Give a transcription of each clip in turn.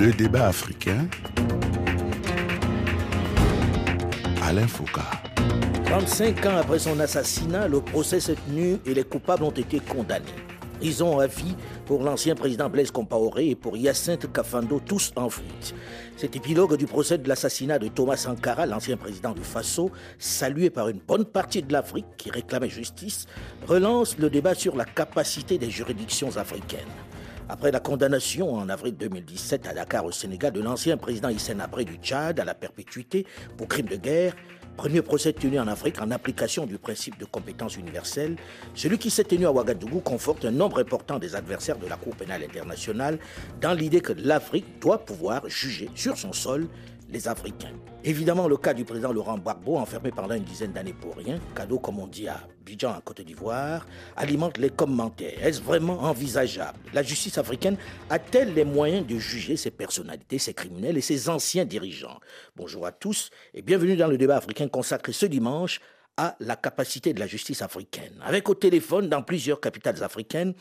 Le débat africain. Alain Foucault. 35 ans après son assassinat, le procès s'est tenu et les coupables ont été condamnés. Prison à vie pour l'ancien président Blaise Compaoré et pour Hyacinthe Kafando, tous en fuite. Cet épilogue du procès de l'assassinat de Thomas Sankara, l'ancien président du Faso, salué par une bonne partie de l'Afrique qui réclamait justice, relance le débat sur la capacité des juridictions africaines. Après la condamnation en avril 2017 à Dakar au Sénégal de l'ancien président Hissène Abré du Tchad à la perpétuité pour crime de guerre, Premier procès tenu en Afrique en application du principe de compétence universelle, celui qui s'est tenu à Ouagadougou conforte un nombre important des adversaires de la Cour pénale internationale dans l'idée que l'Afrique doit pouvoir juger sur son sol les Africains. Évidemment, le cas du président Laurent Gbagbo, enfermé pendant une dizaine d'années pour rien, cadeau comme on dit à Bidjan en Côte d'Ivoire, alimente les commentaires. Est-ce vraiment envisageable? La justice africaine a-t-elle les moyens de juger ses personnalités, ses criminels et ses anciens dirigeants? Bonjour à tous et bienvenue dans le débat africain consacré ce dimanche à la capacité de la justice africaine. Avec au téléphone, dans plusieurs capitales africaines,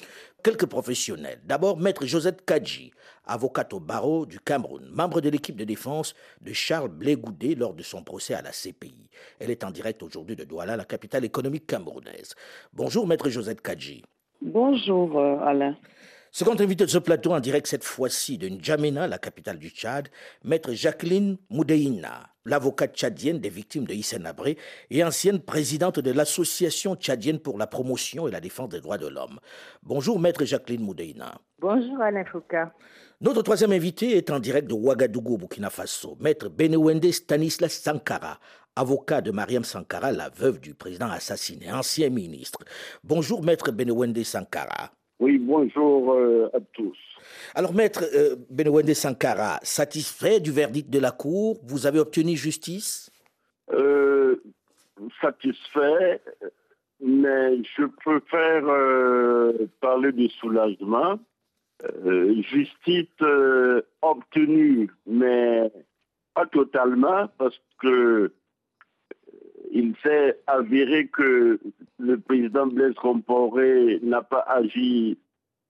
quelques professionnels. D'abord, maître Josette Kadji, avocate au barreau du Cameroun, membre de l'équipe de défense de Charles Blé-Goudé lors de son procès à la CPI. Elle est en direct aujourd'hui de Douala, la capitale économique camerounaise. Bonjour, maître Josette Kadji. Bonjour, euh, Alain. Second invité de ce plateau en direct cette fois-ci de N'Djamena, la capitale du Tchad, maître Jacqueline Moudeina, l'avocate tchadienne des victimes de Hissène Abré et ancienne présidente de l'Association tchadienne pour la promotion et la défense des droits de l'homme. Bonjour maître Jacqueline Moudeina. Bonjour Alain Foucault. Notre troisième invité est en direct de Ouagadougou, Burkina Faso, maître Benewende Stanislas Sankara, avocat de Mariam Sankara, la veuve du président assassiné, ancien ministre. Bonjour maître Benewende Sankara. Oui, bonjour euh, à tous. Alors, maître euh, Benouende Sankara, satisfait du verdict de la Cour Vous avez obtenu justice? Euh, Satisfait, mais je préfère parler de soulagement. justice obtenue, mais pas totalement, parce que il s'est avéré que le président Blaise Compaoré n'a pas agi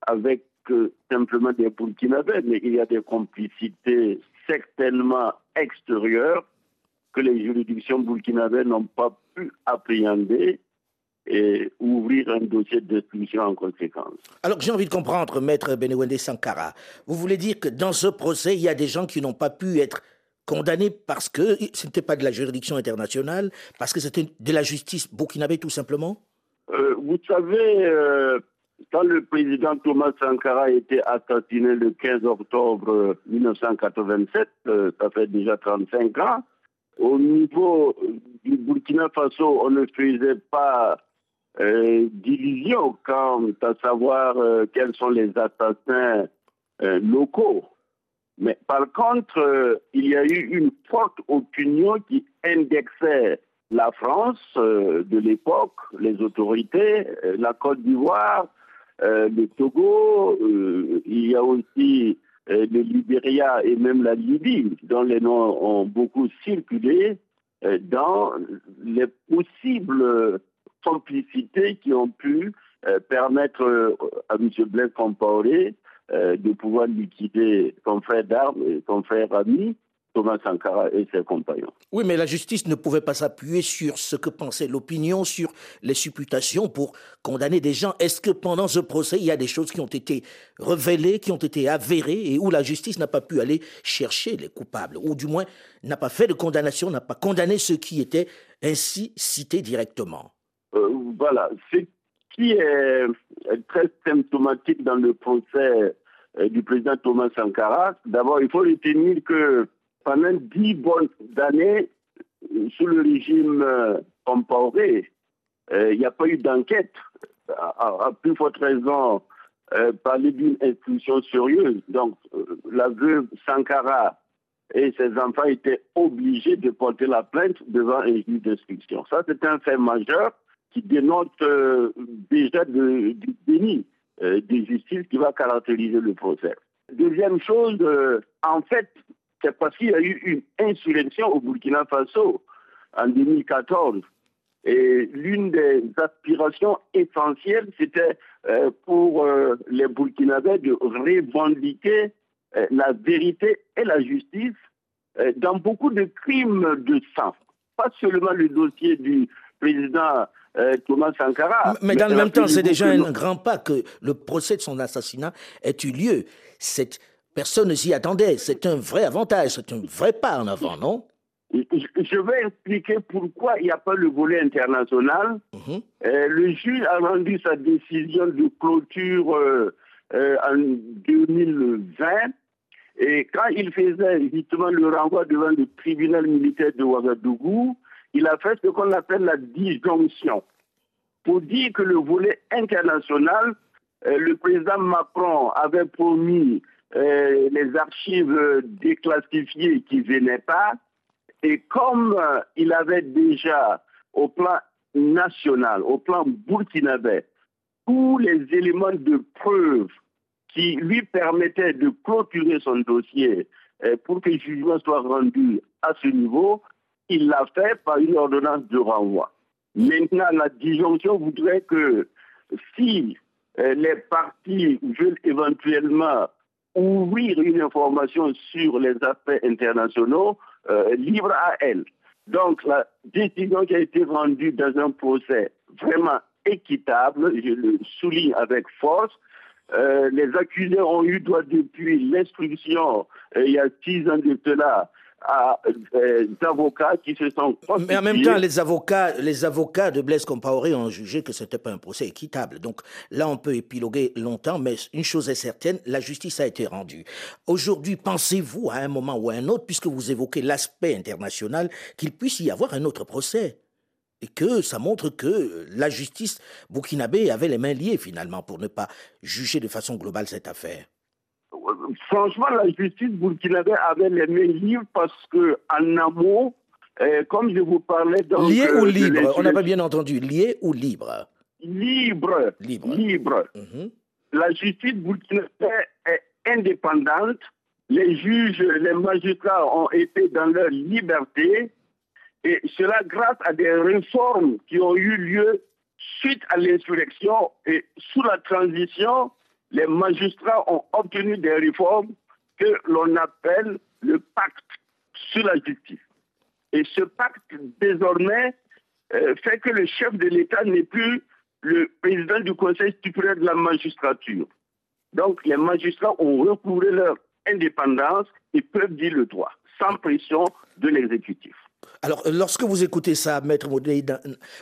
avec euh, simplement des Burkinabés, mais il y a des complicités certainement extérieures que les juridictions burkinabées n'ont pas pu appréhender et ouvrir un dossier d'expulsion en conséquence. Alors j'ai envie de comprendre, maître Benewende Sankara, vous voulez dire que dans ce procès, il y a des gens qui n'ont pas pu être condamné parce que ce n'était pas de la juridiction internationale, parce que c'était de la justice burkinabé tout simplement? Euh, Vous savez, euh, quand le président Thomas Sankara a été assassiné le 15 octobre 1987, euh, ça fait déjà 35 ans, au niveau du Burkina Faso, on ne faisait pas d'illusion quant à savoir quels sont les assassins locaux. Mais par contre, euh, il y a eu une forte opinion qui indexait la France euh, de l'époque, les autorités, euh, la Côte d'Ivoire, le Togo, il y a aussi le Libéria et même la Libye, dont les noms ont beaucoup circulé dans les possibles complicités qui ont pu permettre à M. Blaise Compaoré euh, de pouvoir liquider son frère d'armes son frère ami, Thomas Sankara et ses compagnons. Oui, mais la justice ne pouvait pas s'appuyer sur ce que pensait l'opinion, sur les supputations pour condamner des gens. Est-ce que pendant ce procès, il y a des choses qui ont été révélées, qui ont été avérées et où la justice n'a pas pu aller chercher les coupables, ou du moins n'a pas fait de condamnation, n'a pas condamné ceux qui étaient ainsi cités directement? Euh, Voilà, c'est qui est très symptomatique dans le procès euh, du président Thomas Sankara. D'abord, il faut retenir que pendant dix bonnes années, euh, sous le régime Compaoré, euh, il n'y a pas eu d'enquête. À, plus forte raison, parler d'une institution sérieuse. Donc, la veuve Sankara et ses enfants étaient obligés de porter la plainte devant un juge d'instruction. Ça, c'est un fait majeur qui dénote euh, déjà du déni euh, de justice qui va caractériser le procès. Deuxième chose, euh, en fait, c'est parce qu'il y a eu une insurrection au Burkina Faso en 2014. Et l'une des aspirations essentielles, c'était pour les Burkinabés de revendiquer euh, la vérité et la justice euh, dans beaucoup de crimes de sang. Pas seulement le dossier du président euh, Thomas Sankara. Mais, dans le même temps, c'est déjà un grand pas que le procès de son assassinat ait eu lieu. Cette personne ne s'y attendait. C'est un vrai avantage, c'est un vrai pas en avant, non? Je vais expliquer pourquoi il n'y a pas le volet international. Mhm. Euh, le juge a rendu sa décision de clôture euh, euh, en 2020 et quand il faisait justement le renvoi devant le tribunal militaire de Ouagadougou, il a fait ce qu'on appelle la disjonction. Pour dire que le volet international, le président Macron avait promis les archives déclassifiées qui ne venaient pas, et comme euh, il avait déjà au plan national, au plan burkinabé, tous les éléments de preuve qui lui permettaient de clôturer son dossier euh, pour que le jugement soit rendu à ce niveau, il l'a fait par une ordonnance de renvoi. Maintenant, la disjonction voudrait que si euh, les partis veulent éventuellement ouvrir une information sur les aspects internationaux, euh, libre à elle. Donc la décision qui a été rendue dans un procès vraiment équitable, je le souligne avec force, euh, les accusés ont eu droit depuis l'instruction euh, il y a six ans de cela à euh, des avocats qui se sont Mais en même temps, les avocats, les avocats de Blaise Compaoré ont jugé que ce n'était pas un procès équitable. Donc là, on peut épiloguer longtemps, mais une chose est certaine, la justice a été rendue. Aujourd'hui, pensez-vous à un moment ou à un autre, puisque vous évoquez l'aspect international, qu'il puisse y avoir un autre procès? Et que ça montre que la justice burkinabé avait les mains liées finalement pour ne pas juger de façon globale cette affaire franchement, la justice burkinabé avait les mains libres parce que en amont, euh, comme je vous parlais... Donc, lié ou euh, libre? On n'a pas bien entendu. Lié ou libre? Libre. Libre. Libre. Mhm. La justice burkinabé est indépendante. Les juges, les magistrats ont été dans leur liberté. Et cela grâce à des réformes qui ont eu lieu suite à l'insurrection et sous la transition les magistrats ont obtenu des réformes que l'on appelle le pacte sur la justice. Et ce pacte, désormais, euh, fait que le chef de l'État n'est plus le président du Conseil supérieur de la magistrature. Donc, les magistrats ont recouvré leur indépendance et peuvent dire le droit, sans pression de l'exécutif. Alors, lorsque vous écoutez ça, Maître Modé,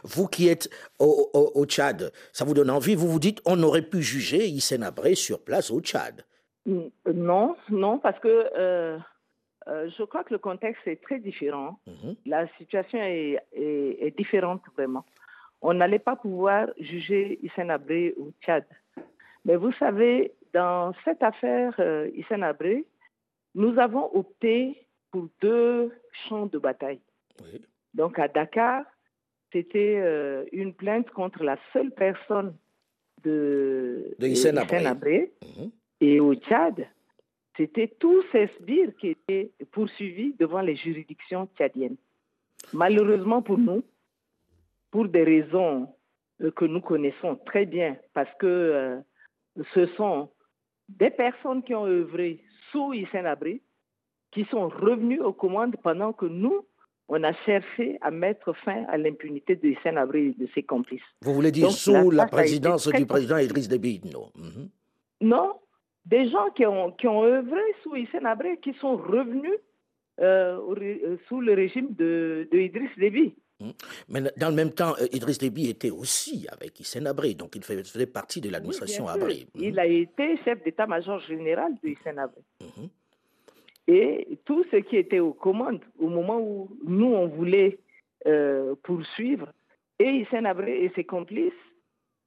vous qui êtes au, Tchad, ça vous donne envie, vous vous dites, on aurait pu juger Hissène Abré sur place au Tchad Non, non, parce que euh, euh, je crois que le contexte est très différent. Mhm. La situation est, différente vraiment. On n'allait pas pouvoir juger Hissène Abré au Tchad. Mais vous savez, dans cette affaire euh, Hissène Abré, nous avons opté pour deux champs de bataille. Donc à Dakar, c'était euh, une plainte contre la seule personne de, de Abré. Mhm. Et au Tchad, c'était tous ces sbires qui étaient poursuivis devant les juridictions tchadiennes. Malheureusement pour nous, pour des raisons euh, que nous connaissons très bien, parce que euh, ce sont des personnes qui ont œuvré sous Hissène Abré, qui sont revenus aux commandes pendant que nous, on a cherché à mettre fin à l'impunité de Hissène Abré et de ses complices. Vous voulez dire sous la, présidence du président Idriss Déby? Non. Mhm. Non, des gens qui ont, qui ont œuvré sous Hissène Abré, qui sont revenus euh, euh, sous le régime de, de Idriss Déby. Mhm. Mais dans le même temps, euh, Idriss Déby était aussi avec Hissène Abré, donc il faisait partie de l'administration Abré. Il mhm. a été chef d'état-major général de Hissène Abré. Et tout ce qui était aux commandes au moment où nous, on voulait euh, poursuivre, et Hissène Abré et ses complices,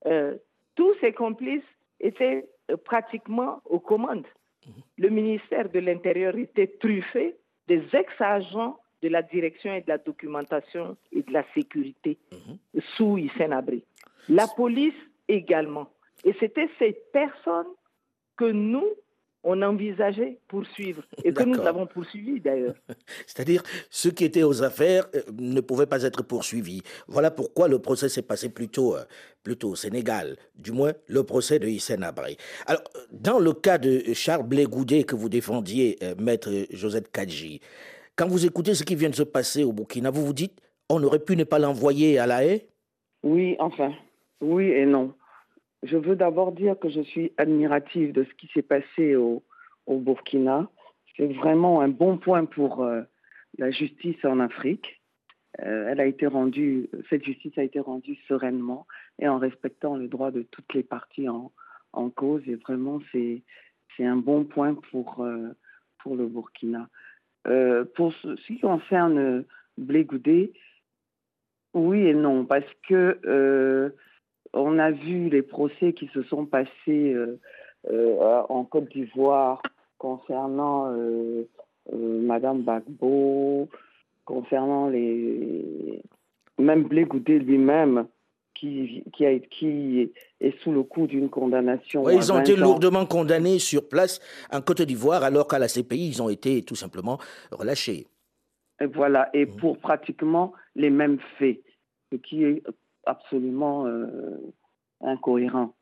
euh, tous ses complices étaient euh, pratiquement aux commandes. Mhm. Le ministère de l'Intérieur était truffé des ex-agents de la direction et de la documentation et de la sécurité mhm. sous Hissène Abré. La police également. Et c'était ces personnes que nous, on envisageait poursuivre et que nous avons poursuivi d'ailleurs. C'est-à-dire, ceux qui étaient aux affaires euh, ne pouvaient pas être poursuivis. Voilà pourquoi le procès s'est passé plutôt, euh, plutôt au Sénégal, du moins le procès de Hissène Abré. Alors, dans le cas de Charles Blé que vous défendiez, euh, maître Josette Kadji, quand vous écoutez ce qui vient de se passer au Burkina, vous vous dites, on aurait pu ne pas l'envoyer à la haie? Oui, enfin, oui et non. Je veux d'abord dire que je suis admirative de ce qui s'est passé au, Burkina. C'est vraiment un bon point pour euh, la justice en Afrique. Euh, cette justice a été rendue sereinement et en respectant les droits de toutes les parties en, cause. Et vraiment, c'est un bon point pour, euh, le Burkina. pour ce, qui concerne Blé oui et non, parce que on a vu les procès qui se sont passés euh, euh, en Côte d'Ivoire concernant euh, Madame Bagbo, concernant les même Blé lui-même qui, qui, a, qui est sous le coup d'une condamnation. ils ont été lourdement condamnés sur place en Côte d'Ivoire, alors qu'à la CPI, ils ont été tout simplement relâchés. Et voilà, et mmh. pour pratiquement les mêmes faits, ce qui est absolument euh, incohérent.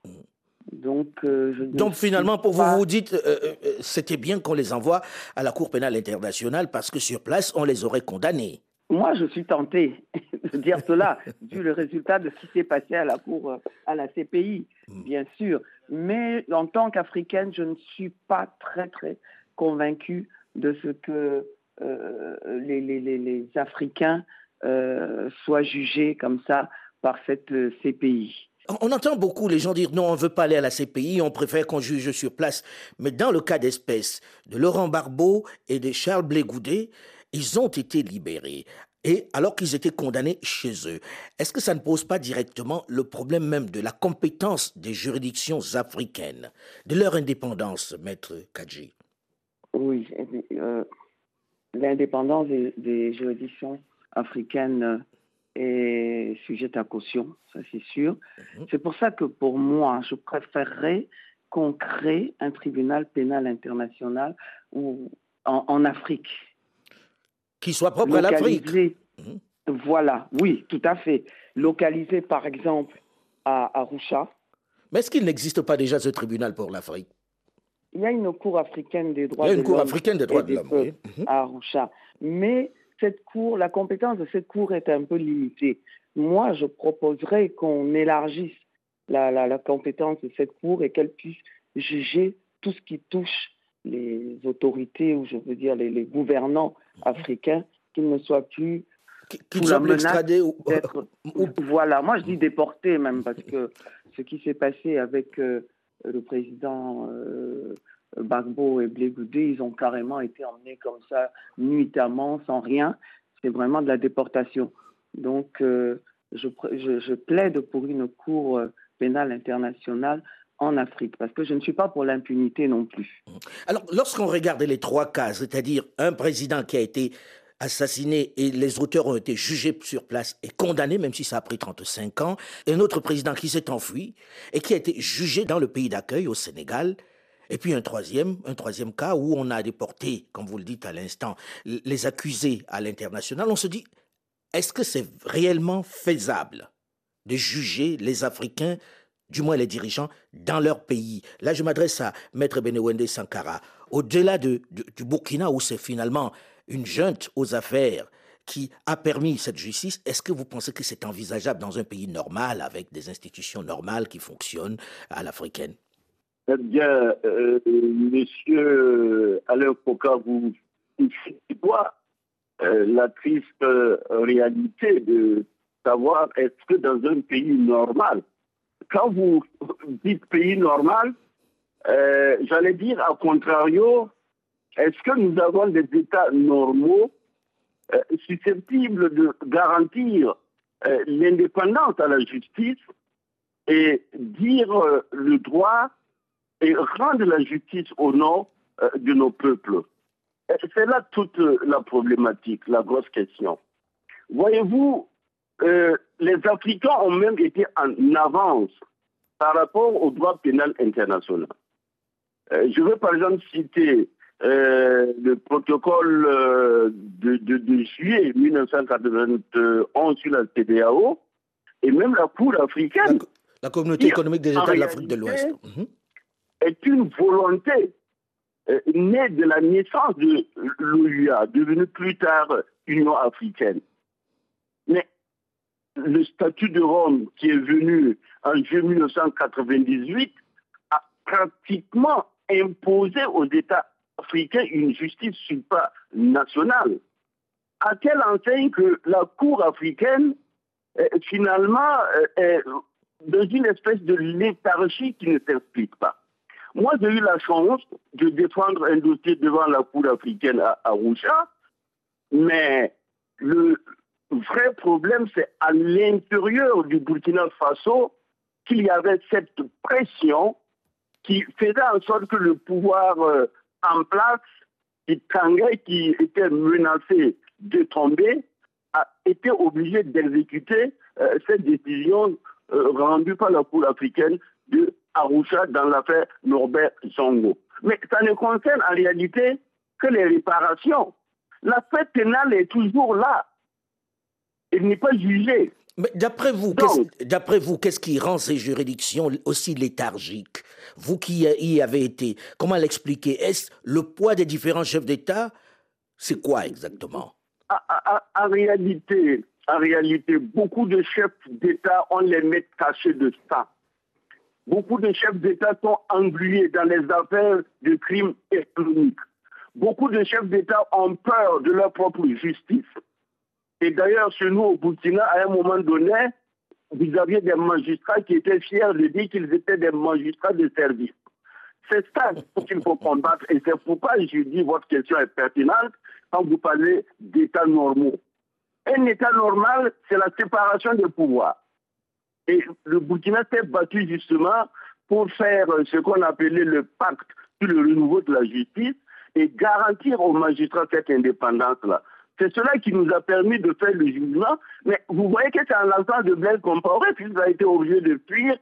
Donc, euh, Donc finalement, pour vous, vous dites, euh, c'était bien qu'on les envoie à la Cour pénale internationale parce que sur place, on les aurait condamnés. Moi, je suis tenté de dire cela, vu le résultat de ce qui s'est passé à la Cour, à la CPI, mm. bien sûr. Mais en tant qu'Africaine, je ne suis pas très, très convaincue de ce que les, les, les, Africains soient jugés comme ça par cette euh, CPI. On entend beaucoup les gens dire non, on ne veut pas aller à la CPI, on préfère qu'on juge sur place. Mais dans le cas d'espèce de Laurent Barbeau et de Charles Blégoudet, ils ont été libérés. Et alors qu'ils étaient condamnés chez eux, est-ce que ça ne pose pas directement le problème même de la compétence des juridictions africaines, de leur indépendance, maître Kadji? Oui, euh, l'indépendance des, juridictions africaines est sujette à caution, ça c'est sûr. Mhm. C'est pour ça que pour moi, je préférerais qu'on crée un tribunal pénal international ou, en, Afrique. Qui soit propre à l'Afrique. Mhm. Voilà, oui, tout à fait. Localisé par exemple à Arusha. Mais est-ce qu'il n'existe pas déjà ce tribunal pour l'Afrique? Il y a une cour africaine des droits de l'homme. Il y a une cour africaine des droits de l'homme, oui. Mhm. À Arusha. Mais cette cour, la compétence de cette cour est un peu limitée. Moi, je proposerais qu'on élargisse la, compétence de cette cour et qu'elle puisse juger tout ce qui touche les autorités, ou je veux dire les, gouvernants africains, qu'ils ne soient plus qui sous ou... Voilà, moi je dis déportés même, parce que ce qui s'est passé avec euh, le président euh, Bagbo et Blégoudé, ils ont carrément été emmenés comme ça, nuitamment, sans rien. C'est vraiment de la déportation. Donc, euh, je, plaide pour une cour euh, pénale internationale en Afrique, parce que je ne suis pas pour l'impunité non plus. Alors, lorsqu'on regarde les trois cas, c'est-à-dire un président qui a été assassiné et les auteurs ont été jugés sur place et condamnés, même si ça a pris 35 ans, et un autre président qui s'est enfui et qui a été jugé dans le pays d'accueil au Sénégal, et puis un troisième, cas où on a déporté, comme vous le dites à l'instant, les accusés à l'international. On se dit, est-ce que c'est réellement faisable de juger les Africains, du moins les dirigeants, dans leur pays? Là, je m'adresse à Maître Benewende Sankara. Au-delà de, du Burkina, où c'est finalement une junte aux affaires qui a permis cette justice, est-ce que vous pensez que c'est envisageable dans un pays normal, avec des institutions normales qui fonctionnent à l'africaine? Eh bien, euh, monsieur Alain Foucault, vous voit euh, la triste euh, réalité de savoir est-ce que dans un pays normal, quand vous dites pays normal, j'allais dire, à contrario, est-ce que nous avons des États normaux susceptibles de garantir l'indépendance à la justice et dire le droit et rendre la justice au nom euh, de nos peuples. C'est là toute euh, la problématique, la grosse question. Voyez-vous, euh, les Africains ont même été en avance par rapport au droit pénal international. Euh, je veux par exemple citer euh, le protocole de, de, juillet 1991 sur la CDAO et même la Cour africaine. La, communauté économique des États de l'Afrique de l'Ouest. Mhm. Est une volonté née de la naissance de l'OUA, devenue plus tard Union africaine. Mais le statut de Rome qui est venu en juillet 1998 a pratiquement imposé aux États africains une justice supranationale. À quelle enseigne que la Cour africaine, finalement, est dans une espèce de léthargie qui ne s'explique pas. Moi, j'ai eu la chance de défendre un dossier devant la Cour africaine à Arusha, mais le, vrai problème, c'est à l'intérieur du Burkina Faso qu'il y avait cette pression qui faisait en sorte que le pouvoir euh, en place, qui tanguait, qui était menacé de tomber, a été obligé d'exécuter euh, cette décision euh, rendue par la Cour africaine de Arusha dans l'affaire Norbert Zongo. Mais ça ne concerne en réalité que les réparations. L'affaire pénale est toujours là il n'est pas jugé. Mais d'après vous, d'après vous, qu'est-ce qui rend ces juridictions aussi léthargiques? Vous qui y avez été, comment l'expliquer? Est-ce le poids des différents chefs d'État? C'est quoi exactement? En, réalité, en réalité, beaucoup de chefs d'État ont les mains cachées de ça. Beaucoup de chefs d'État sont englués dans les affaires de crimes économiques. Beaucoup de chefs d'État ont peur de leur propre justice. Et d'ailleurs, chez nous, au Burkina, à un moment donné, vous aviez des magistrats qui étaient fiers de dire qu'ils étaient des magistrats de service. C'est ça qu'il faut combattre. Et c'est pourquoi je dis votre question est pertinente quand vous parlez d'État normaux. Un État normal, c'est la séparation des pouvoirs. Et le Burkina s'est battu justement pour faire ce qu'on appelait le pacte sur le renouveau de la justice et garantir aux magistrats cette indépendance-là. C'est cela qui nous a permis de faire le jugement. Mais vous voyez que c'est en l'ensemble de Blaise Compaoré, puisqu'il a été obligé de fuir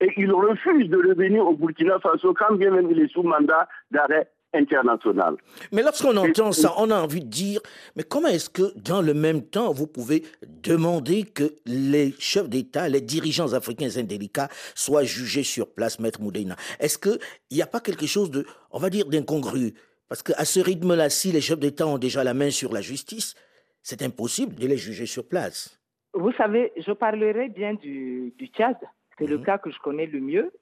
et il refuse de revenir au Burkina Faso quand bien même il est sous mandat d'arrêt international. Mais lorsqu'on entend ça, on a envie de dire, mais comment est-ce que dans le même temps, vous pouvez demander que les chefs d'État, les dirigeants africains indélicats soient jugés sur place, Maître Moudena Est-ce qu'il n'y a pas quelque chose de, on va dire, d'incongru? Parce qu'à ce rythme-là, si les chefs d'État ont déjà la main sur la justice, c'est impossible de les juger sur place. Vous savez, je parlerai bien du, Tchad. C'est le mhm. cas que je connais le mieux.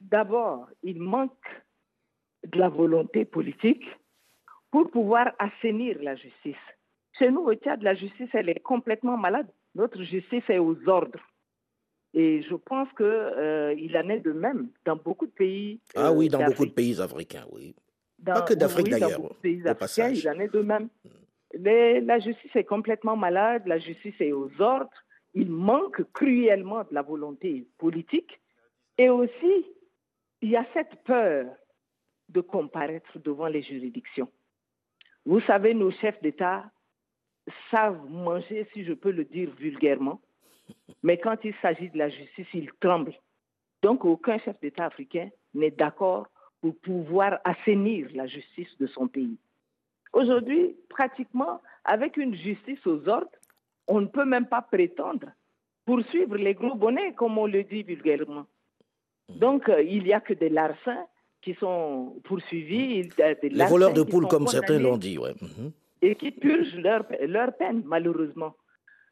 D'abord, il manque de la volonté politique pour pouvoir assainir la justice. Chez nous, au Tchad, la justice, elle est complètement malade. Notre justice est aux ordres. Et je pense qu'il euh, en est de même dans beaucoup de pays. ah oui, dans beaucoup de pays africains, oui. Dans, Pas que d'Afrique d'ailleurs. Dans pays africains, il en est de même. la justice est complètement malade, la justice est aux ordres. Il manque cruellement de la volonté politique. Et aussi, il y a cette peur de comparaître devant les juridictions. Vous savez, nos chefs d'État savent manger, si je peux le dire vulgairement, mais quand il s'agit de la justice, ils tremblent. Donc, aucun chef d'État africain n'est d'accord pour pouvoir assainir la justice de son pays. Aujourd'hui, pratiquement, avec une justice aux ordres, on ne peut même pas prétendre poursuivre les gros bonnets, comme on le dit vulgairement. Donc, euh, il n'y a que des larcins qui sont poursuivis. Des les voleurs de poules, comme certains l'ont dit, ouais. Mhm. Et qui purgent leur, leur peine, malheureusement.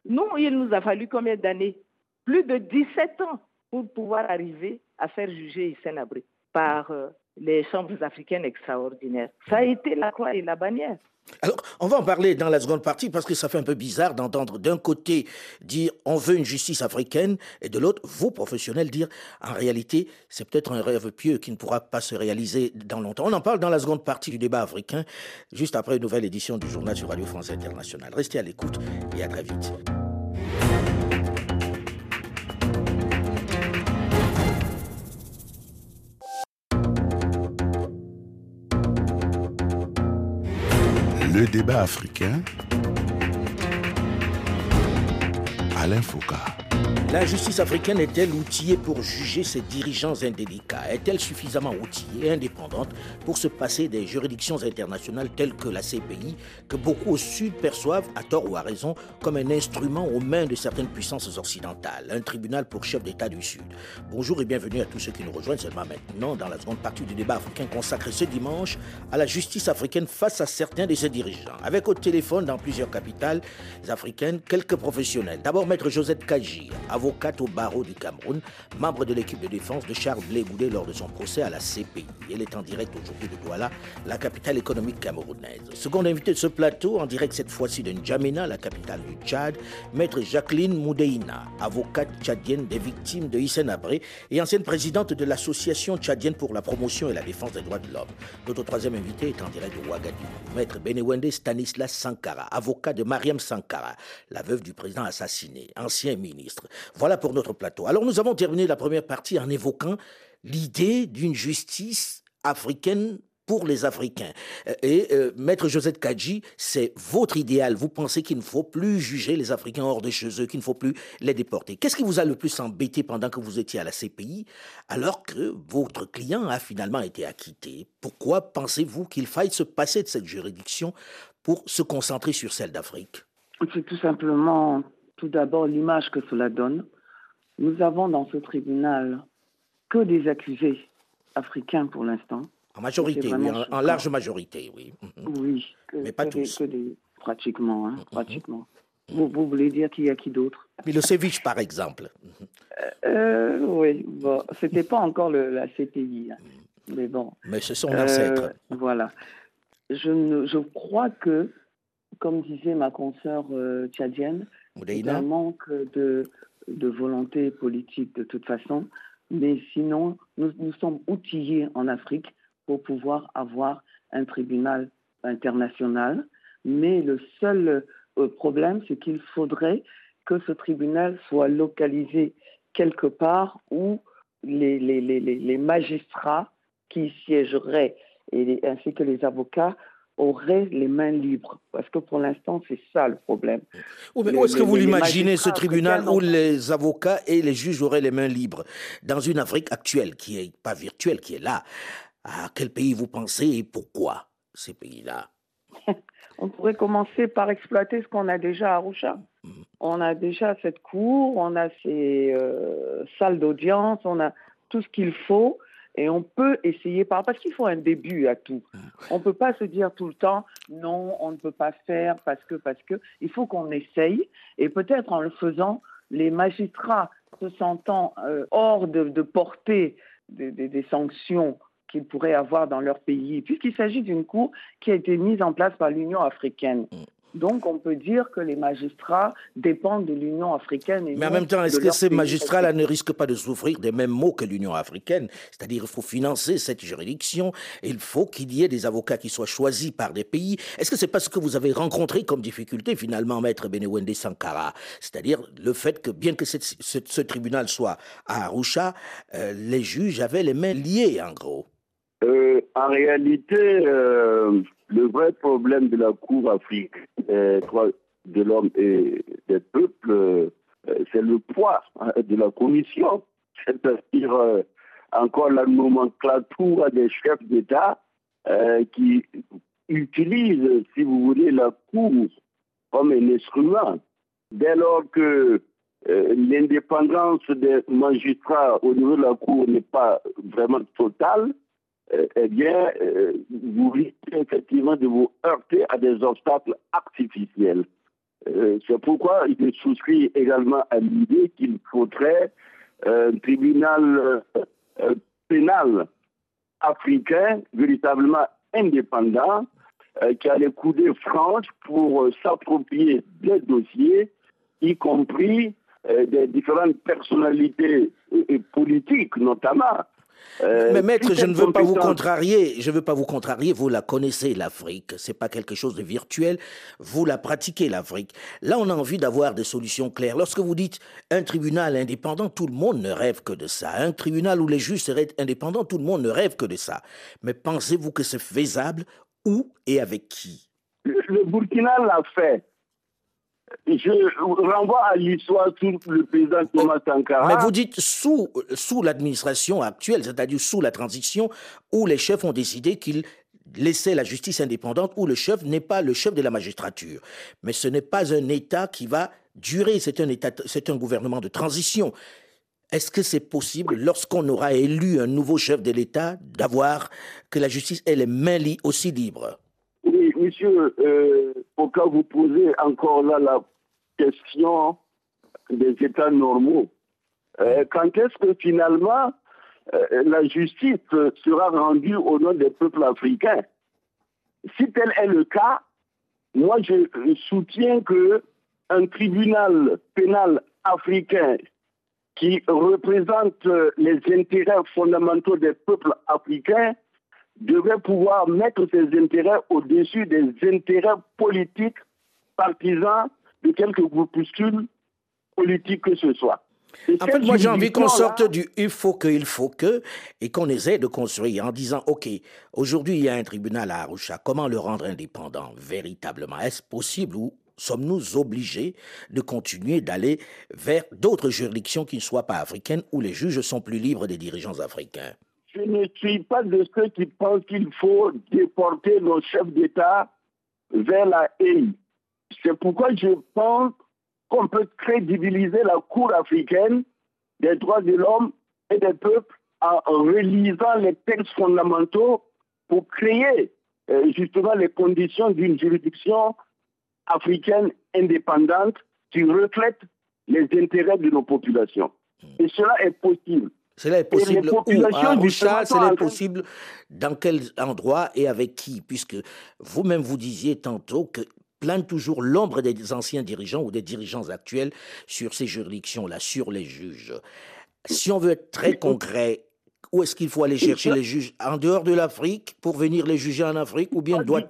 Nous, il nous a fallu combien d'années? Plus de 17 ans pour pouvoir arriver à faire juger Hissène Abré par euh, les chambres africaines extraordinaires. Ça a été la croix et la bannière. Alors, on va en parler dans la seconde partie parce que ça fait un peu bizarre d'entendre d'un côté dire on veut une justice africaine et de l'autre, vous professionnels, dire en réalité c'est peut-être un rêve pieux qui ne pourra pas se réaliser dans longtemps. On en parle dans la seconde partie du débat africain, juste après une nouvelle édition du journal sur Radio France Internationale. Restez à l'écoute et à très vite. Le débat africain. Alain Foucault. La justice africaine est-elle outillée pour juger ses dirigeants indélicats? Est-elle suffisamment outillée et indépendante pour se passer des juridictions internationales telles que la CPI, que beaucoup au Sud perçoivent, à tort ou à raison, comme un instrument aux mains de certaines puissances occidentales, un tribunal pour chef d'État du Sud Bonjour et bienvenue à tous ceux qui nous rejoignent seulement maintenant dans la seconde partie du débat africain consacré ce dimanche à la justice africaine face à certains de ses dirigeants. Avec au téléphone dans plusieurs capitales africaines, quelques professionnels. D'abord, maître Josette Kaji, avocate au barreau du Cameroun, membre de l'équipe de défense de Charles Blé Goudé lors de son procès à la CPI. Elle est en direct aujourd'hui de Douala, la capitale économique camerounaise. Second invité de ce plateau, en direct cette fois-ci de N'Djamena, la capitale du Tchad, maître Jacqueline Moudeina, avocate tchadienne des victimes de Hissène Abré et ancienne présidente de l'association tchadienne pour la promotion et la défense des droits de l'homme. Notre troisième invité est en direct de Ouagadougou, maître Benewende Stanislas Sankara, avocat de Mariam Sankara, la veuve du président assassiné, ancien ministre. Voilà pour notre plateau. Alors nous avons terminé la première partie en évoquant l'idée d'une justice africaine pour les Africains. Euh, et euh, Maître Josette Kadji, c'est votre idéal. Vous pensez qu'il ne faut plus juger les Africains hors de chez eux, qu'il ne faut plus les déporter. Qu'est-ce qui vous a le plus embêté pendant que vous étiez à la CPI, alors que votre client a finalement été acquitté? Pourquoi pensez-vous qu'il faille se passer de cette juridiction pour se concentrer sur celle d'Afrique? C'est tout simplement tout d'abord l'image que cela donne. Nous avons dans ce tribunal que des accusés africains pour l'instant. En majorité, oui, en, large majorité, oui. Mhm. Oui, mais pas tous. pratiquement, hein, mhm. pratiquement. Vous, voulez dire qu'il y a qui d'autre? Milosevic, par exemple. Euh, oui, bon, c'était pas encore le, la CPI, hein. mais bon. Mais ce sont ancêtres. Euh, voilà. Je, ne, je crois que, comme disait ma consoeur euh, tchadienne, un manque de, de volonté politique de toute façon. Mais sinon, nous, nous sommes outillés en Afrique pour pouvoir avoir un tribunal international. Mais le seul euh, problème, c'est qu'il faudrait que ce tribunal soit localisé quelque part où les, les, les, les magistrats qui siégeraient et, ainsi que les avocats aurait les mains libres. Parce que pour l'instant, c'est ça le problème. où est-ce que vous l'imaginez, ce tribunal où les avocats et les juges auraient les mains libres? Dans une Afrique actuelle, qui n'est pas virtuelle, qui est là. À quel pays vous pensez et pourquoi ces pays-là? On pourrait commencer par exploiter ce qu'on a déjà à Arusha. Mm. On a déjà cette cour, on a ces euh, salles d'audience, on a tout ce qu'il faut et on peut essayer par parce qu'il faut un début à tout. On ne peut pas se dire tout le temps non, on ne peut pas faire parce que parce que. Il faut qu'on essaye. Et peut-être en le faisant, les magistrats se sentant euh, hors de, de portée des, des, des sanctions qu'ils pourraient avoir dans leur pays, puisqu'il s'agit d'une cour qui a été mise en place par l'Union africaine. Donc, on peut dire que les magistrats dépendent de l'Union africaine. Mais en même temps, est-ce que ces magistrats-là ne risquent pas de souffrir des mêmes maux que l'Union africaine? C'est-à-dire, il faut financer cette juridiction, il faut qu'il y ait des avocats qui soient choisis par des pays. Est-ce que c'est pas ce que vous avez rencontré comme difficulté, finalement, Maître Benewende Sankara? C'est-à-dire le fait que, bien que ce, tribunal soit à Arusha, euh, les juges avaient les mains liées, en gros. Euh, en réalité, euh, le vrai problème de la Cour des droits de l'homme et des peuples, euh, c'est le poids hein, de la Commission, c'est-à-dire encore la nomenclature des chefs d'État qui utilisent, si vous voulez, la Cour comme un instrument. Dès lors que l'indépendance des magistrats au niveau de la Cour n'est pas vraiment totale, euh, eh bien, euh, vous risquez effectivement de vous heurter à des obstacles artificiels. Euh, c'est pourquoi il souscrit également à l'idée qu'il faudrait un tribunal pénal africain véritablement indépendant qui a les coudées franches pour s'approprier des dossiers, y compris des différentes personnalités politiques notamment, euh, mais maître, je ne veux pas vous contrarier. Je ne veux pas vous contrarier. Vous la connaissez, l'Afrique. C'est pas quelque chose de virtuel. Vous la pratiquez, l'Afrique. Là, on a envie d'avoir des solutions claires. Lorsque vous dites un tribunal indépendant, tout le monde ne rêve que de ça. Un tribunal où les juges seraient indépendants, tout le monde ne rêve que de ça. Mais pensez-vous que c'est faisable? Où et avec qui? Le Burkina l'a fait. Je renvoie à l'histoire sur le président Thomas Sankara. Mais vous dites sous, sous l'administration actuelle, c'est-à-dire sous la transition, où les chefs ont décidé qu'ils laissaient la justice indépendante, où le chef n'est pas le chef de la magistrature. Mais ce n'est pas un État qui va durer, c'est un, état, c'est un gouvernement de transition. Est-ce que c'est possible, lorsqu'on aura élu un nouveau chef de l'État, d'avoir que la justice ait les mains aussi libres? Monsieur, euh, où vous posez encore là la question des États normaux, euh, quand est-ce que finalement euh, la justice sera rendue au nom des peuples africains? Si tel est le cas, moi je soutiens que un tribunal pénal africain qui représente euh, les intérêts fondamentaux des peuples africains devrait pouvoir mettre ses intérêts au-dessus des intérêts politiques partisans de quelques groupuscules politiques que ce soit. en fait, moi j'ai envie qu'on sorte du il faut que, il faut que, et qu'on essaie de construire en disant, OK, aujourd'hui il y a un tribunal à Arusha, comment le rendre indépendant? Véritablement Est-ce possible ou sommes-nous obligés de continuer d'aller vers d'autres juridictions qui ne soient pas africaines où les juges sont plus libres des dirigeants africains? Je ne suis pas de ceux qui pensent qu'il faut déporter nos chefs d'État vers la haine. C'est pourquoi je pense qu'on peut crédibiliser la Cour africaine des droits de l'homme et des peuples en relisant les textes fondamentaux pour créer euh, justement les conditions d'une juridiction africaine indépendante qui reflète les intérêts de nos populations. Et cela est possible. Cela est possible. Où? À Arusha, cela est possible. Dans quel endroit et avec qui? Puisque vous-même vous disiez tantôt que plane toujours l'ombre des anciens dirigeants ou des dirigeants actuels sur ces juridictions-là, sur les juges. Si on veut être très concret, où est-ce qu'il faut aller chercher les juges? En dehors de l'Afrique pour venir les juger en Afrique ou bien doit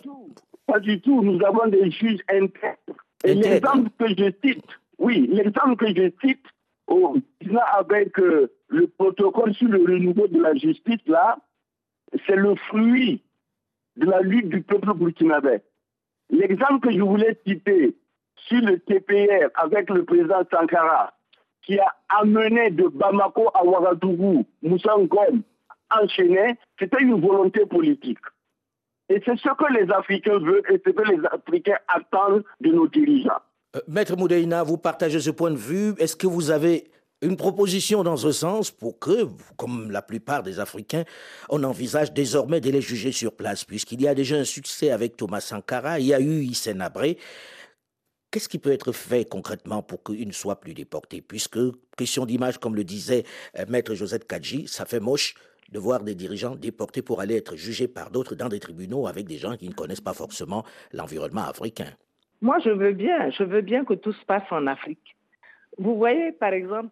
pas du tout. Nous avons des juges intègres. Et l'exemple que je cite, oui, l'exemple que je cite, au, avec euh, le protocole sur le renouveau de la justice, là, c'est le fruit de la lutte du peuple burkinabé. L'exemple que je voulais citer sur le TPR avec le président Sankara, qui a amené de Bamako à Ouagadougou Moussa Ngom enchaîné, c'était une volonté politique. Et c'est ce que les Africains veulent et ce que les Africains attendent de nos dirigeants. Euh, Maître Moudeina, vous partagez ce point de vue. Est-ce que vous avez une proposition dans ce sens pour que, comme la plupart des Africains, on envisage désormais de les juger sur place, puisqu'il y a déjà un succès avec Thomas Sankara, il y a eu Hissène Abré. Qu'est-ce qui peut être fait concrètement pour qu'ils ne soient plus déportés Puisque, question d'image, comme le disait euh, Maître Josette Kadji, ça fait moche de voir des dirigeants déportés pour aller être jugés par d'autres dans des tribunaux avec des gens qui ne connaissent pas forcément l'environnement africain. Moi, je veux bien, je veux bien que tout se passe en Afrique. Vous voyez, par exemple,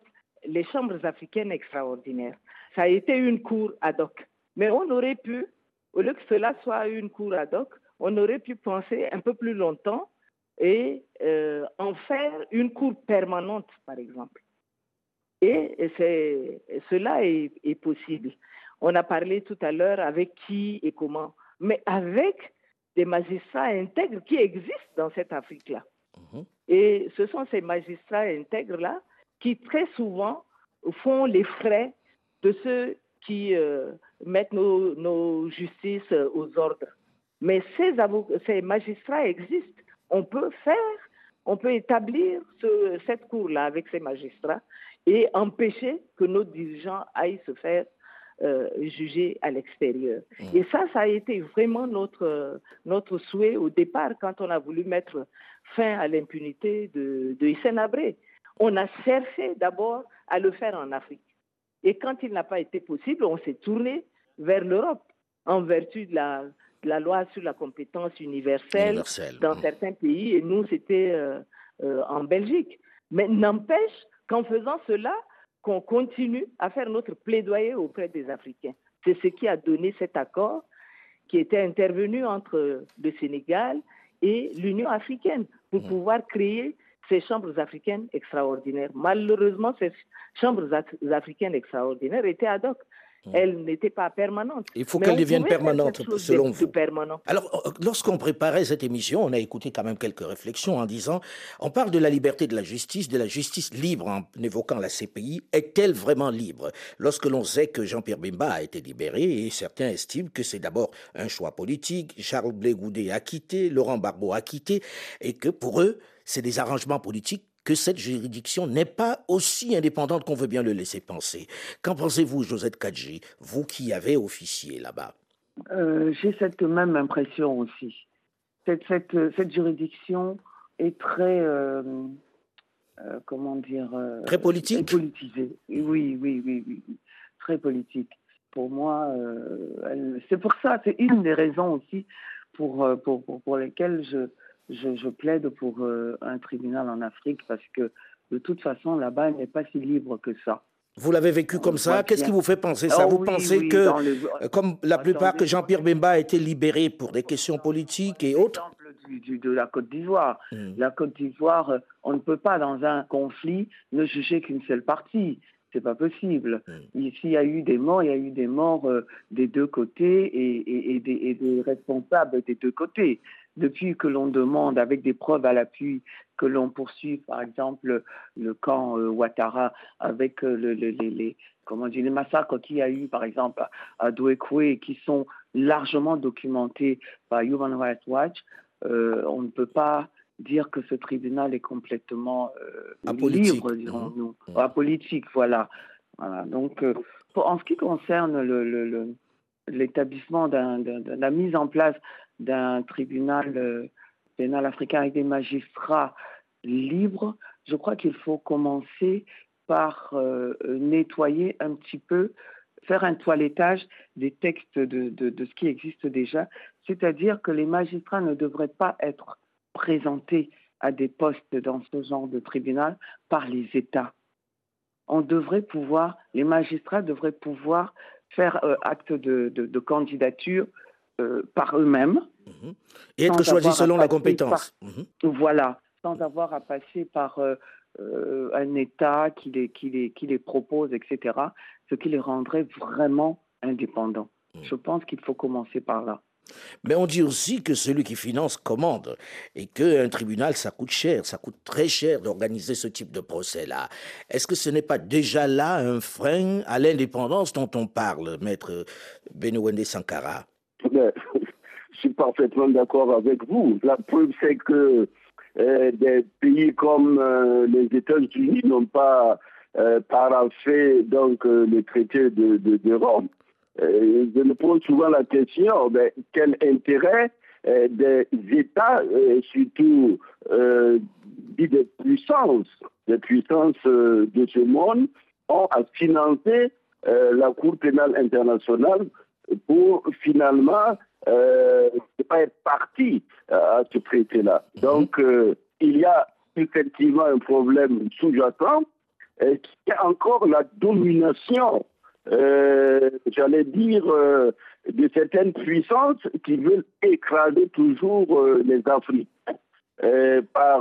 les chambres africaines extraordinaires. Ça a été une cour ad hoc. Mais on aurait pu, au lieu que cela soit une cour ad hoc, on aurait pu penser un peu plus longtemps et euh, en faire une cour permanente, par exemple. Et, cela est, possible. On a parlé tout à l'heure avec qui et comment, mais avec des magistrats intègres qui existent dans cette Afrique-là. Mhm. Et ce sont ces magistrats intègres-là qui très souvent font les frais de ceux qui euh, mettent nos, justices aux ordres. Mais ces, ces magistrats existent. On peut faire, on peut établir cette cour-là avec ces magistrats et empêcher que nos dirigeants aillent se faire euh, jugés à l'extérieur. Mmh. Et ça, ça a été vraiment notre, notre souhait au départ quand on a voulu mettre fin à l'impunité de, de Abré. On a cherché d'abord à le faire en Afrique. Et quand il n'a pas été possible, on s'est tourné vers l'Europe en vertu de la, la, loi sur la compétence universelle, dans mmh. certains pays, et nous, c'était euh, euh, en Belgique. Mais n'empêche qu'en faisant cela, qu'on continue à faire notre plaidoyer auprès des Africains. C'est ce qui a donné cet accord qui était intervenu entre le Sénégal et l'Union africaine pour mmh. pouvoir créer ces chambres africaines extraordinaires. Malheureusement, ces chambres africaines extraordinaires étaient ad hoc. Mmh. Elle n'était pas permanente. Il faut qu'elle devienne permanente, selon vous. Alors, euh, lorsqu'on préparait cette émission, on a écouté quand même quelques réflexions en disant, on parle de la liberté de la justice, de la justice libre en évoquant la CPI. Est-elle vraiment libre? Lorsque l'on sait que Jean-Pierre Bimba a été libéré, et certains estiment que c'est d'abord un choix politique, Charles Blé quitté, Laurent Barbeau a quitté, et que pour eux, c'est des arrangements politiques que cette juridiction n'est pas aussi indépendante qu'on veut bien le laisser penser. Qu'en pensez-vous, Josette Kadji, vous qui avez officié là-bas? Euh, J'ai cette même impression aussi. Cette, cette, juridiction est très, euh, euh, comment dire Très politique? Politisée. Oui, oui, oui, oui, Très politique. Pour moi, c'est pour ça, c'est une des raisons aussi pour, pour, pour lesquelles je, je, plaide pour euh, un tribunal en Afrique parce que de toute façon, là-bas, elle n'est pas si libre que ça. Vous l'avez vécu comme ça Qu'est-ce qui vous fait penser ça? Oh Vous pensez que, euh, comme la plupart, que Jean-Pierre Bemba a été libéré pour des questions politiques et autres? Du, de la Côte d'Ivoire. Hmm. La Côte d'Ivoire, euh, on ne peut pas, dans un conflit, ne juger qu'une seule partie. C'est pas possible. Ici, il y a eu des morts, il y a eu des morts des deux côtés et, et, des, et, des, responsables des deux côtés depuis que l'on demande avec des preuves à l'appui que l'on poursuive, par exemple, le camp euh, Ouattara avec euh, les, comment dire, les massacres qu'il y a eu, par exemple, à Douekoué, qui sont largement documentés par Human Rights Watch, euh, on ne peut pas dire que ce tribunal est complètement libre, dirons-nous, mmh. apolitique, voilà. voilà. Donc, en ce qui concerne l'établissement de la mise en place d'un tribunal euh, pénal africain avec des magistrats libres, je crois qu'il faut commencer par euh, nettoyer un petit peu, faire un toilettage des textes de, de, ce qui existe déjà, c'est-à-dire que les magistrats ne devraient pas être présentés à des postes dans ce genre de tribunal par les États. On devrait pouvoir, les magistrats devraient pouvoir faire euh, acte de, de candidature euh, par eux-mêmes. Mhm. Et être choisis selon la compétence. Mhm. Voilà, sans avoir à passer par euh, un État qui les, qui, les, qui les propose, etc., ce qui les rendrait vraiment indépendants. Mhm. Je pense qu'il faut commencer par là. Mais on dit aussi que celui qui finance commande et qu'un tribunal, ça coûte cher, ça coûte très cher d'organiser ce type de procès-là. Est-ce que ce n'est pas déjà là un frein à l'indépendance dont on parle, maître Benouende Sankara? Je suis parfaitement d'accord avec vous. La preuve, c'est que euh, des pays comme euh, les États-Unis n'ont pas euh, donc le traité de, Rome. Je me pose souvent la question ben, quel intérêt des États, surtout des puissances, des puissances de ce monde, ont à financer la Cour pénale internationale pour finalement euh, ne pas être parti euh, à ce traité-là. Mhm. Donc, euh, il y a effectivement un problème sous-jacent qui est encore la domination, j'allais dire, de certaines puissances qui veulent écraser toujours les Africains par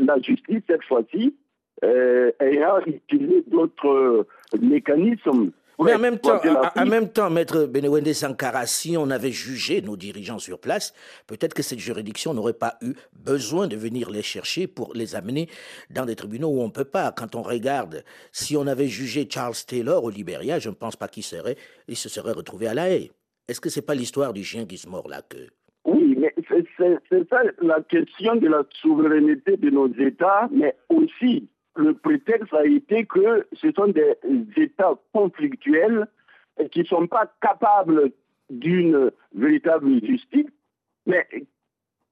la justice cette fois-ci, ayant utilisé d'autres mécanismes mais en même, temps, en, même temps, Maître Benewende Sankara, si on avait jugé nos dirigeants sur place, peut-être que cette juridiction n'aurait pas eu besoin de venir les chercher pour les amener dans des tribunaux où on ne peut pas. Quand on regarde, si on avait jugé Charles Taylor au Libéria, je ne pense pas qu'il serait, il se serait retrouvé à la haie. Est-ce que c'est pas l'histoire du chien qui se mord la queue? Oui, mais c'est ça la question de la souveraineté de nos États, mais aussi le prétexte a été que ce sont des États conflictuels qui ne sont pas capables d'une véritable justice, mais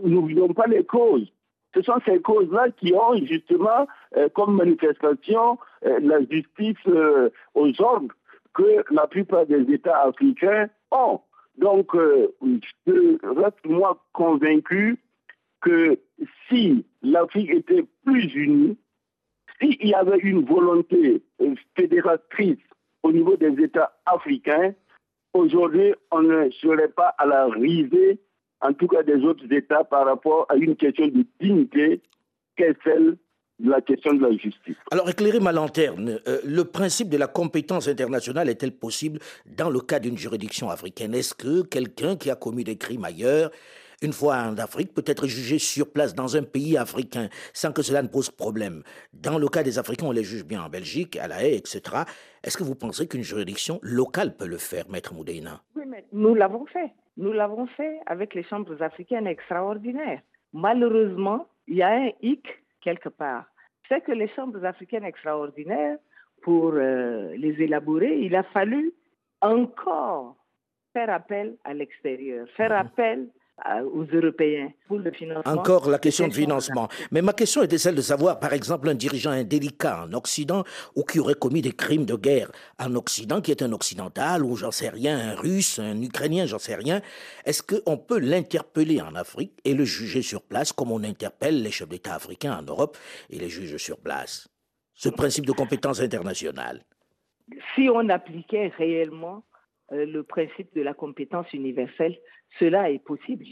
n'oublions pas les causes. Ce sont ces causes-là qui ont justement euh, comme manifestation euh, la justice euh, aux ordres que la plupart des États africains ont. Donc, je reste moi convaincu que si l'Afrique était plus unie, s'il y avait une volonté fédératrice au niveau des États africains, aujourd'hui, on ne serait pas à la risée, en tout cas des autres États, par rapport à une question de dignité qu'est celle la question de la justice. Alors, éclairez ma lanterne. Euh, le principe de la compétence internationale est-elle possible dans le cas d'une juridiction africaine? Est-ce que quelqu'un qui a commis des crimes ailleurs, une fois en Afrique, peut être jugé sur place dans un pays africain sans que cela ne pose problème Dans le cas des Africains, on les juge bien en Belgique, à La Haye, etc. Est-ce que vous pensez qu'une juridiction locale peut le faire, Maître Moudeina Oui, mais nous l'avons fait. Nous l'avons fait avec les chambres africaines extraordinaires. Malheureusement, il y a un hic quelque part. C'est que les chambres africaines extraordinaires, pour euh, les élaborer, il a fallu encore faire appel à l'extérieur, faire mhm. appel aux Européens pour le financement. Encore la question de financement. Mais ma question était celle de savoir, par exemple, un dirigeant indélicat en Occident ou qui aurait commis des crimes de guerre en Occident, qui est un occidental ou j'en sais rien, un russe, un ukrainien, j'en sais rien. Est-ce qu'on peut l'interpeller en Afrique et le juger sur place comme on interpelle les chefs d'État africains en Europe et les juges sur place? Ce principe de compétence internationale. Si on appliquait réellement euh, le principe de la compétence universelle, cela est possible.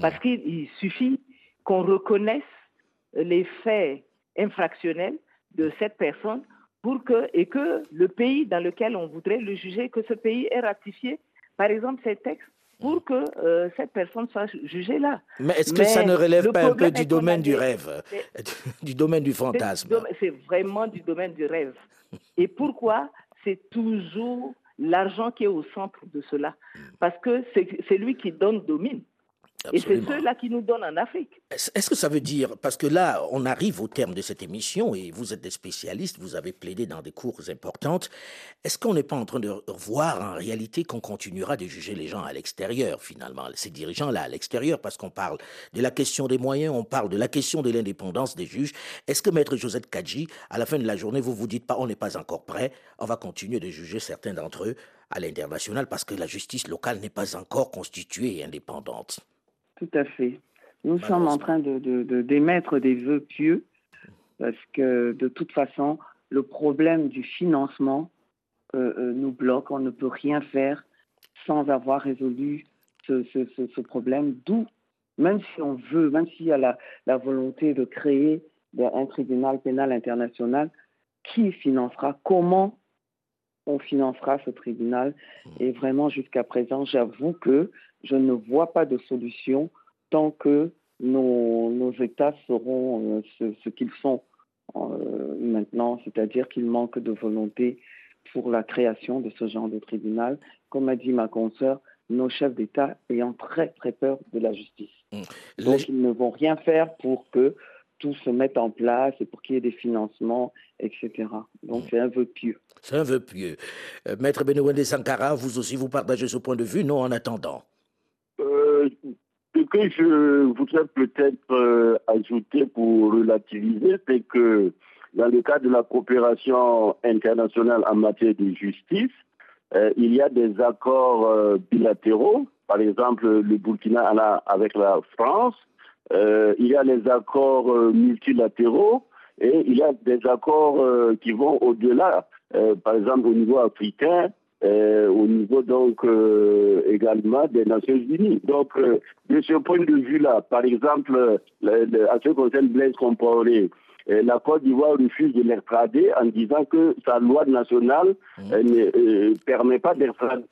Parce qu'il suffit qu'on reconnaisse les faits infractionnels de cette personne pour que, et que le pays dans lequel on voudrait le juger, que ce pays ait ratifié, par exemple, ces textes pour que euh, cette personne soit jugée là. Mais est-ce que ça ne relève pas un peu du domaine du rêve, du domaine du fantasme? C'est vraiment du domaine du rêve. Et pourquoi c'est toujours l'argent qui est au centre de cela. Parce que c'est lui qui donne domine. Et c'est ceux-là qui nous donnent en Afrique. Est-ce que ça veut dire, parce que là, on arrive au terme de cette émission et vous êtes des spécialistes, vous avez plaidé dans des cours importantes, est-ce qu'on n'est pas en train de voir en réalité qu'on continuera de juger les gens à l'extérieur, finalement, ces dirigeants-là à l'extérieur, parce qu'on parle de la question des moyens, on parle de la question de l'indépendance des juges. Est-ce que Maître Josette Kadji, à la fin de la journée, vous vous dites pas, on n'est pas encore prêt, on va continuer de juger certains d'entre eux à l'international parce que la justice locale n'est pas encore constituée et indépendante? Tout à fait. Nous sommes en train de, d'émettre des vœux pieux parce que de toute façon, le problème du financement euh, euh, nous bloque. On ne peut rien faire sans avoir résolu ce, problème. D'où, même si on veut, même s'il y a la, la volonté de créer un tribunal pénal international, qui financera Comment on financera ce tribunal? Et vraiment, jusqu'à présent, j'avoue que je ne vois pas de solution tant que nos, États seront euh, ce, qu'ils sont euh, maintenant, c'est-à-dire qu'il manque de volonté pour la création de ce genre de tribunal. Comme a dit ma consoeur, nos chefs d'État ayant très très peur de la justice. Mmh. Donc ils ne vont rien faire pour que tout se mette en place et pour qu'il y ait des financements, etc. Donc mmh. c'est un vœu pieux. C'est un vœu pieux. Euh, Maître Benouende Sankara, vous aussi, vous partagez ce point de vue, non, en attendant ce que je voudrais peut-être euh, ajouter pour relativiser, c'est que dans le cadre de la coopération internationale en matière de justice, euh, il y a des accords euh, bilatéraux, par exemple le Burkina avec la France, il y a les accords multilatéraux et il y a des accords qui vont au-delà, par exemple au niveau africain, au niveau donc euh, également des Nations Unies. Donc, euh, de ce point de vue-là, par exemple, à ce qui concerne Blaise Compaoré, la Côte d'Ivoire refuse de l'extrader en disant que sa loi nationale mmh. ne permet pas d'extrader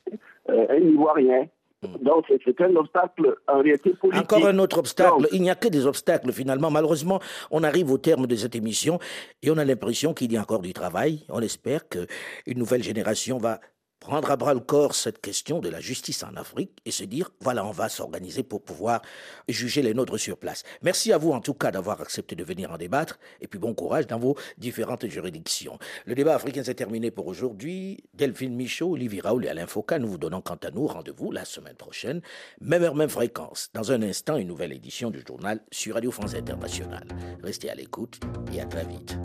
un Ivoirien. Mmh. Donc, c'est un obstacle en réalité politique. Encore un autre obstacle. Il n'y a que des obstacles finalement. Malheureusement, on arrive au terme de cette émission et on a l'impression qu'il y a encore du travail. On espère qu'une nouvelle génération va prendre à bras le corps cette question de la justice en Afrique et se dire, voilà, on va s'organiser pour pouvoir juger les nôtres sur place. Merci à vous en tout cas d'avoir accepté de venir en débattre et puis bon courage dans vos différentes juridictions. Le débat africain s'est terminé pour aujourd'hui. Delphine Michaud, Olivier Raoul et Alain Foucault, nous vous donnons quant à nous rendez-vous la semaine prochaine, même heure, même fréquence. Dans un instant, une nouvelle édition du journal sur Radio France Internationale. Restez à l'écoute et à très vite.